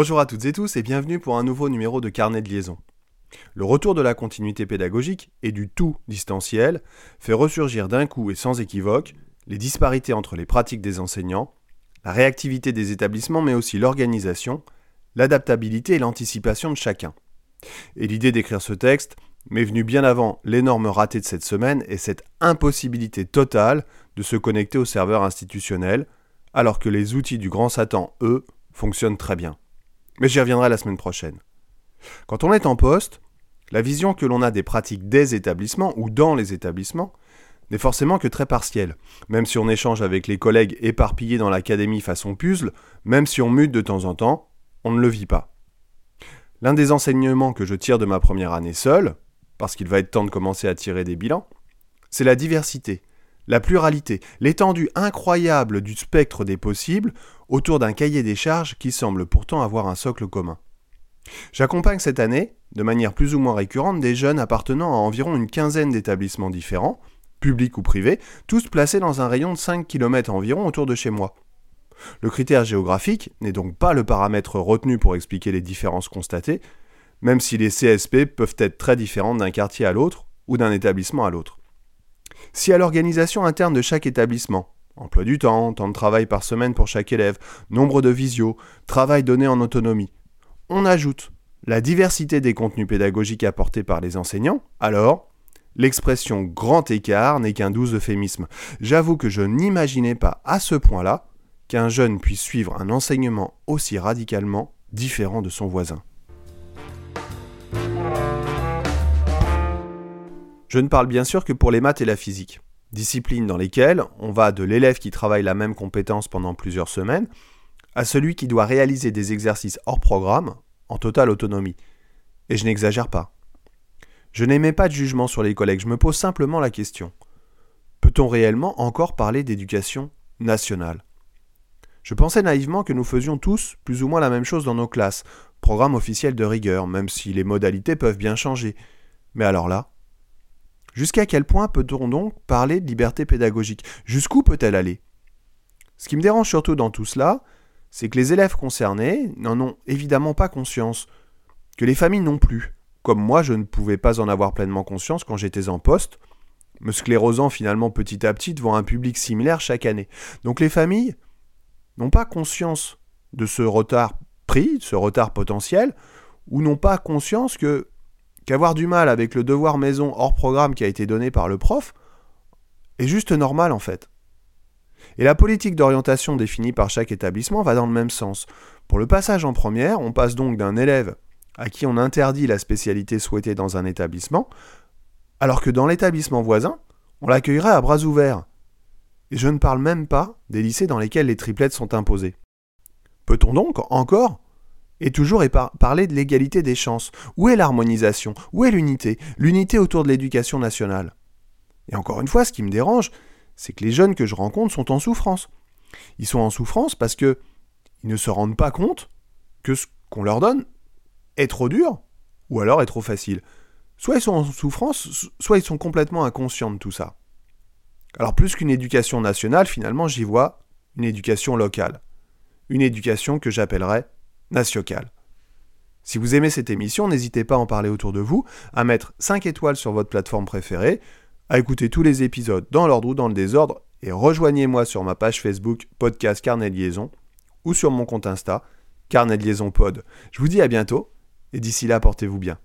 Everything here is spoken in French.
Bonjour à toutes et tous et bienvenue pour un nouveau numéro de Carnet de liaison. Le retour de la continuité pédagogique et du tout distanciel fait ressurgir d'un coup et sans équivoque les disparités entre les pratiques des enseignants, la réactivité des établissements mais aussi l'organisation, l'adaptabilité et l'anticipation de chacun. Et l'idée d'écrire ce texte m'est venue bien avant l'énorme raté de cette semaine et cette impossibilité totale de se connecter au serveur institutionnel, alors que les outils du grand Satan, eux, fonctionnent très bien. Mais j'y reviendrai la semaine prochaine. Quand on est en poste, la vision que l'on a des pratiques des établissements ou dans les établissements n'est forcément que très partielle. Même si on échange avec les collègues éparpillés dans l'académie façon puzzle, même si on mute de temps en temps, on ne le vit pas. L'un des enseignements que je tire de ma première année seule, parce qu'il va être temps de commencer à tirer des bilans, c'est la diversité, la pluralité, l'étendue incroyable du spectre des possibles autour d'un cahier des charges qui semble pourtant avoir un socle commun. J'accompagne cette année, de manière plus ou moins récurrente, des jeunes appartenant à environ une quinzaine d'établissements différents, publics ou privés, tous placés dans un rayon de 5 km environ autour de chez moi. Le critère géographique n'est donc pas le paramètre retenu pour expliquer les différences constatées, même si les CSP peuvent être très différentes d'un quartier à l'autre ou d'un établissement à l'autre. Si à l'organisation interne de chaque établissement, emploi du temps, temps de travail par semaine pour chaque élève, nombre de visios, travail donné en autonomie, on ajoute la diversité des contenus pédagogiques apportés par les enseignants, alors l'expression grand écart n'est qu'un doux euphémisme. J'avoue que je n'imaginais pas à ce point-là qu'un jeune puisse suivre un enseignement aussi radicalement différent de son voisin. Je ne parle bien sûr que pour les maths et la physique, disciplines dans lesquelles on va de l'élève qui travaille la même compétence pendant plusieurs semaines à celui qui doit réaliser des exercices hors programme en totale autonomie. Et je n'exagère pas. Je n'émets pas de jugement sur les collègues, je me pose simplement la question. Peut-on réellement encore parler d'éducation nationale? Je pensais naïvement que nous faisions tous plus ou moins la même chose dans nos classes, programme officiel de rigueur, même si les modalités peuvent bien changer. Mais alors là, Jusqu'à quel point peut-on donc parler de liberté pédagogique? Jusqu'où peut-elle aller? Ce qui me dérange surtout dans tout cela, c'est que les élèves concernés n'en ont évidemment pas conscience, que les familles non plus, comme moi je ne pouvais pas en avoir pleinement conscience quand j'étais en poste, me sclérosant finalement petit à petit devant un public similaire chaque année. Donc les familles n'ont pas conscience de ce retard pris, de ce retard potentiel, ou n'ont pas conscience que qu'avoir du mal avec le devoir maison hors programme qui a été donné par le prof est juste normal en fait. Et la politique d'orientation définie par chaque établissement va dans le même sens. Pour le passage en première, on passe donc d'un élève à qui on interdit la spécialité souhaitée dans un établissement, alors que dans l'établissement voisin, on l'accueillerait à bras ouverts. Et je ne parle même pas des lycées dans lesquels les triplettes sont imposées. Peut-on donc encore et toujours parler de l'égalité des chances. Où est l'harmonisation? Où est l'unité? L'unité autour de l'éducation nationale. Et encore une fois, ce qui me dérange, c'est que les jeunes que je rencontre sont en souffrance. Ils sont en souffrance parce que ils ne se rendent pas compte que ce qu'on leur donne est trop dur ou alors est trop facile. Soit ils sont en souffrance, soit ils sont complètement inconscients de tout ça. Alors plus qu'une éducation nationale, finalement, j'y vois une éducation locale. Une éducation que j'appellerais Si vous aimez cette émission, n'hésitez pas à en parler autour de vous, à mettre 5 étoiles sur votre plateforme préférée, à écouter tous les épisodes dans l'ordre ou dans le désordre, et rejoignez-moi sur ma page Facebook Podcast Carnet de Liaison ou sur mon compte Insta Carnet de Liaison Pod. Je vous dis à bientôt, et d'ici là, portez-vous bien.